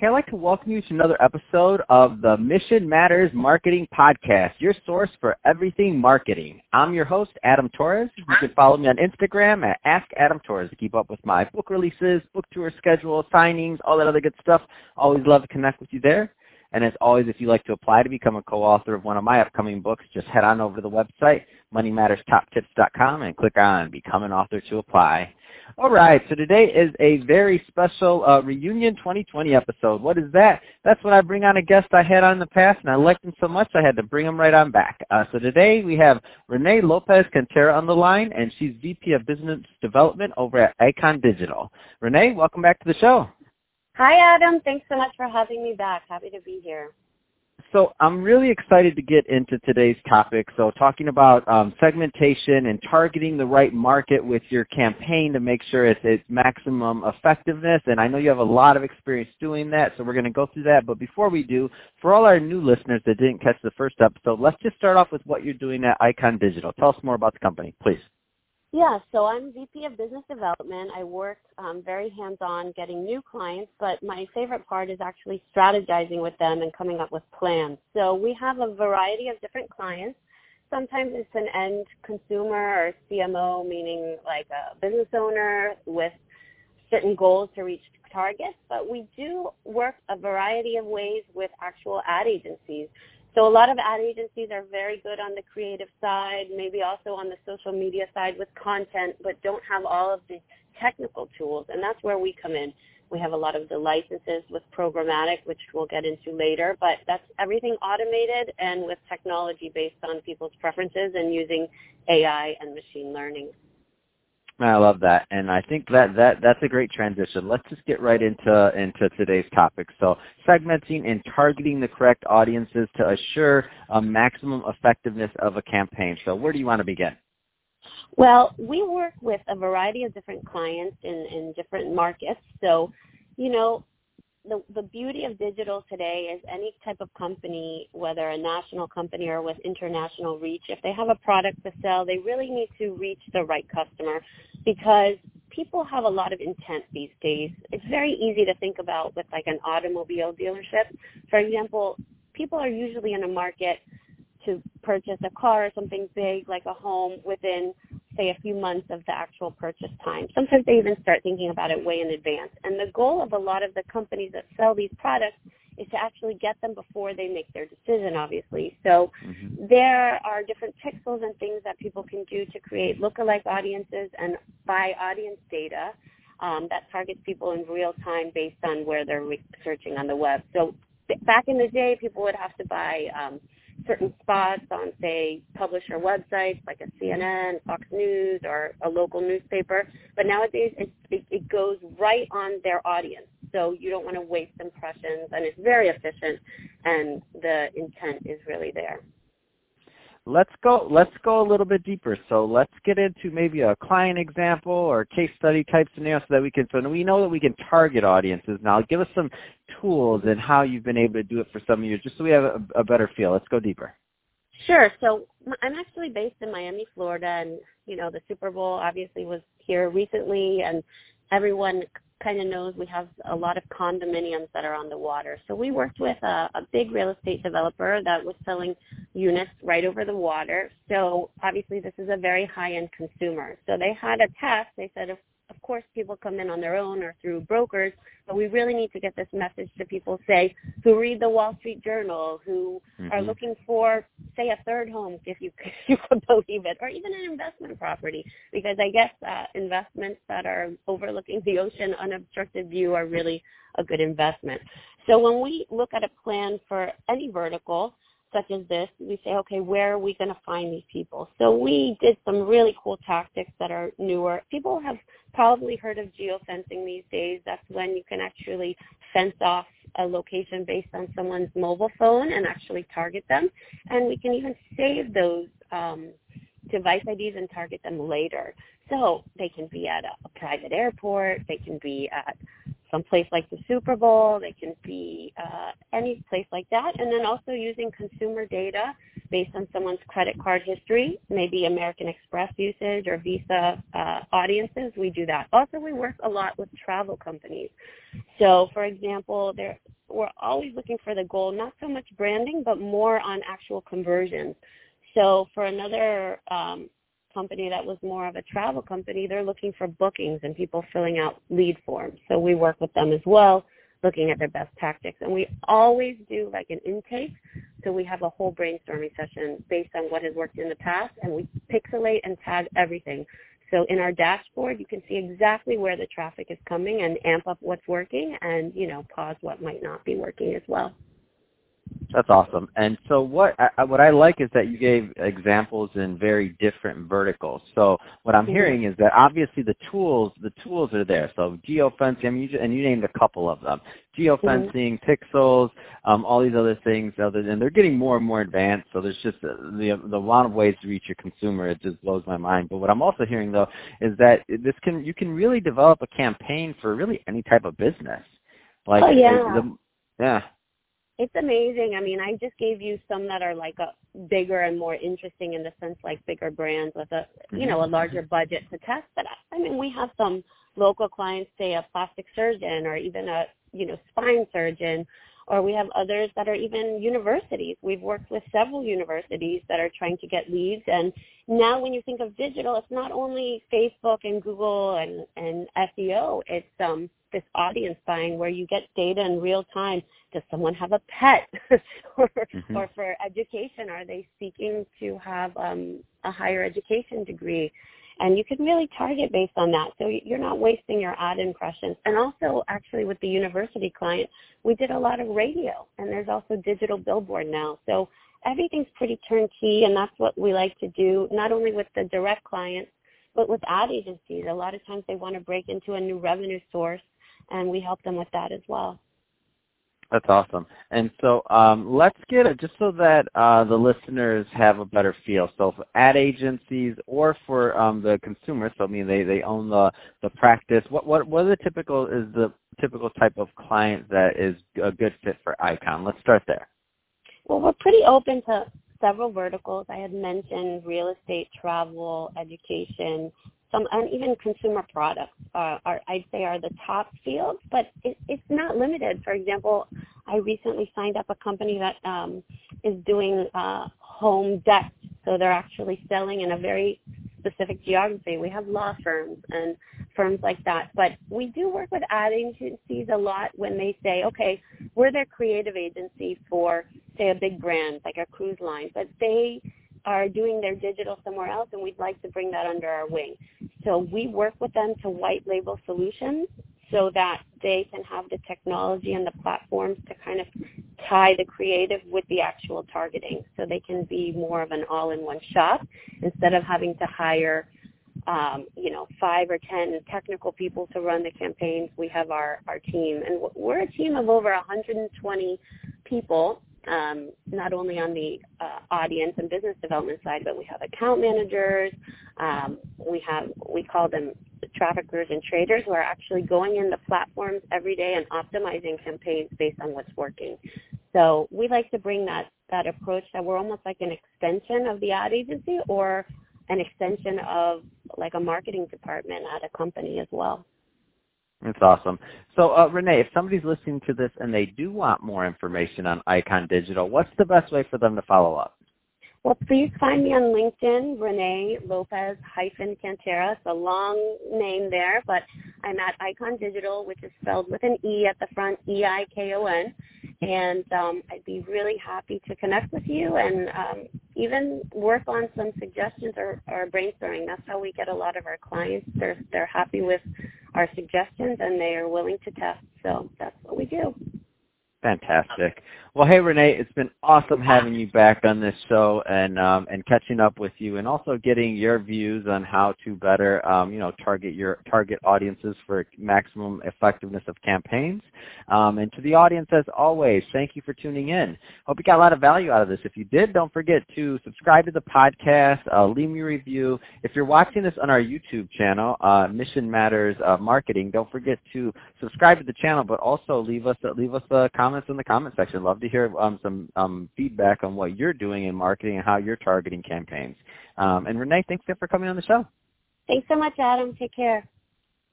Hey, I'd like to welcome you to another episode of the Mission Matters Marketing Podcast, your source for everything marketing. I'm your host, Adam Torres. You can follow me on Instagram at Ask Adam Torres to keep up with my book releases, book tour schedule, signings, all that other good stuff. Always love to connect with you there. And as always, if you'd like to apply to become a co-author of one of my upcoming books, just head on over to the website, moneymatterstoptips.com, and click on Become an Author to apply. All right, so today is a very special uh, reunion 2020 episode. What is that? That's when I bring on a guest I had on in the past, and I liked him so much I had to bring him right on back. Uh, so today we have Renee Lopez Cantera on the line, and she's VP of Business Development over at Eikon Digital. Renee, welcome back to the show. Hi, Adam. Thanks so much for having me back. Happy to be here. So I'm really excited to get into today's topic. So talking about um, segmentation and targeting the right market with your campaign to make sure it's, it's maximum effectiveness. And I know you have a lot of experience doing that, so we're going to go through that. But before we do, for all our new listeners that didn't catch the first episode, let's just start off with what you're doing at Eikon Digital. Tell us more about the company, please. Yeah, so I'm VP of Business Development. I work um, very hands-on getting new clients, but my favorite part is actually strategizing with them and coming up with plans. So we have a variety of different clients. Sometimes it's an end consumer or CMO, meaning like a business owner with certain goals to reach targets, but we do work a variety of ways with actual ad agencies. So a lot of ad agencies are very good on the creative side, maybe also on the social media side with content, but don't have all of the technical tools. And that's where we come in. We have a lot of the licenses with programmatic, which we'll get into later, but that's everything automated and with technology based on people's preferences and using AI and machine learning. I love that, and I think that, that that's a great transition. Let's just get right into into today's topic. So, segmenting and targeting the correct audiences to assure a maximum effectiveness of a campaign. So, where do you want to begin? Well, we work with a variety of different clients in in different markets. So, you know, the the beauty of digital today is any type of company, whether a national company or with international reach, if they have a product to sell, they really need to reach the right customer because people have a lot of intent these days. It's very easy to think about with like an automobile dealership. For example, people are usually in a market to purchase a car or something big like a home within say a few months of the actual purchase time. Sometimes they even start thinking about it way in advance. And the goal of a lot of the companies that sell these products is to actually get them before they make their decision, obviously. So mm-hmm. there are different pixels and things that people can do to create lookalike audiences and buy audience data um, that targets people in real time based on where they're researching on the web. So back in the day, people would have to buy um, certain spots on, say, publisher websites like a CNN, Fox News, or a local newspaper. But nowadays, it, it, it goes right on their audience. So you don't want to waste impressions, and it's very efficient, and the intent is really there let's go let's go a little bit deeper. So let's get into maybe a client example or case study type scenario so that we can so we know that we can target audiences. Now give us some tools and how you've been able to do it for some years, just so we have a, a better feel. Let's go deeper. Sure. So I'm actually based in Miami, Florida, and you know the Super Bowl obviously was here recently, and everyone kind of knows we have a lot of condominiums that are on the water. So we worked with a, a big real estate developer that was selling units right over the water. So obviously this is a very high-end consumer. So they had a test. They said if of course, people come in on their own or through brokers, but we really need to get this message to people, say, who read the Wall Street Journal, who mm-hmm. are looking for, say, a third home, if you, if you could believe it, or even an investment property, because I guess uh, investments that are overlooking the ocean, unobstructed view, are really a good investment. So when we look at a plan for any vertical, such as this, we say, okay, where are we going to find these people? So we did some really cool tactics that are newer. People have probably heard of geofencing these days. That's when you can actually fence off a location based on someone's mobile phone and actually target them. And we can even save those um, device IDs and target them later. So they can be at a, a private airport, they can be at some place like the Super Bowl. They can be uh, any place like that. And then also using consumer data based on someone's credit card history, maybe American Express usage or Visa uh, audiences. We do that. Also, we work a lot with travel companies. So, for example, there we're always looking for the goal, not so much branding, but more on actual conversions. So, for another um, company that was more of a travel company, they're looking for bookings and people filling out lead forms. So we work with them as well, looking at their best tactics. And we always do like an intake. So we have a whole brainstorming session based on what has worked in the past and we pixelate and tag everything. So in our dashboard, you can see exactly where the traffic is coming and amp up what's working and, you know, pause what might not be working as well. That's awesome. And so what I, what I like is that you gave examples in very different verticals. So what I'm mm-hmm. hearing is that obviously the tools the tools are there. So geofencing, I mean, you, and you named a couple of them: geofencing, mm-hmm. pixels, um, all these other things. Other than they're getting more and more advanced. So there's just the the amount of ways to reach your consumer. It just blows my mind. But what I'm also hearing though is that this can you can really develop a campaign for really any type of business. Like oh, yeah. The, yeah it's amazing. I mean, I just gave you some that are like a bigger and more interesting in the sense like bigger brands with a you know a mm-hmm. larger budget to test. But I mean, we have some local clients, say a plastic surgeon or even a you know spine surgeon, or we have others that are even universities. We've worked with several universities that are trying to get leads. And now, when you think of digital, it's not only Facebook and Google and and SEO. It's um this audience buying where you get data in real time. Does someone have a pet? or, mm-hmm. or for education, are they seeking to have um, a higher education degree? And you can really target based on that. So you're not wasting your ad impressions. And also, actually, with the university client, we did a lot of radio, and there's also digital billboard now. So everything's pretty turnkey, and that's what we like to do, not only with the direct clients, but with ad agencies. A lot of times they want to break into a new revenue source and we help them with that as well. That's awesome. And so um, let's get it just so that uh, the listeners have a better feel. So for ad agencies or for um, the consumers, so I mean they, they own the, the practice. What what what are the typical is the typical type of client that is a good fit for Eikon? Let's start there. Well, we're pretty open to several verticals. I had mentioned real estate, travel, education, some even consumer products uh, are I'd say are the top fields, but it, it's not limited. For example, I recently signed up a company that um, is doing uh, home debt, so they're actually selling in a very specific geography. We have law firms and firms like that, but we do work with ad agencies a lot when they say, okay, we're their creative agency for say a big brand like a cruise line, but they are doing their digital somewhere else and we'd like to bring that under our wing. So we work with them to white label solutions so that they can have the technology and the platforms to kind of tie the creative with the actual targeting. So they can be more of an all-in-one shop instead of having to hire um, you know, five or ten technical people to run the campaigns. We have our, our team, and we're a team of over 120 people um, not only on the uh, audience and business development side, but we have account managers. Um, we have we call them traffickers and traders who are actually going in the platforms every day and optimizing campaigns based on what's working. So we like to bring that that approach that we're almost like an extension of the ad agency or an extension of like a marketing department at a company as well. That's awesome. So, uh, Renee, if somebody's listening to this and they do want more information on Eikon Digital, what's the best way for them to follow up? Well, please find me on LinkedIn, Renee Lopez hyphen Cantera. It's a long name there, but I'm at Eikon Digital, which is spelled with an E at the front, E-I-K-O-N. And um, I'd be really happy to connect with you and um, even work on some suggestions or, or brainstorming. That's how we get a lot of our clients. They're, they're happy with our suggestions and they are willing to test. So that's what we do. Fantastic. Well, hey Renee, it's been awesome having you back on this show and um, and catching up with you, and also getting your views on how to better, um, you know, target your target audiences for maximum effectiveness of campaigns. Um, and to the audience, as always, thank you for tuning in. Hope you got a lot of value out of this. If you did, don't forget to subscribe to the podcast, uh, leave me a review. If you're watching this on our YouTube channel, uh, Mission Matters uh, Marketing, don't forget to subscribe to the channel, but also leave us leave us comment comments in the comment section. Love to hear um, some um, feedback on what you're doing in marketing and how you're targeting campaigns. Um, and Renee, thanks again for coming on the show. Thanks so much, Adam. Take care.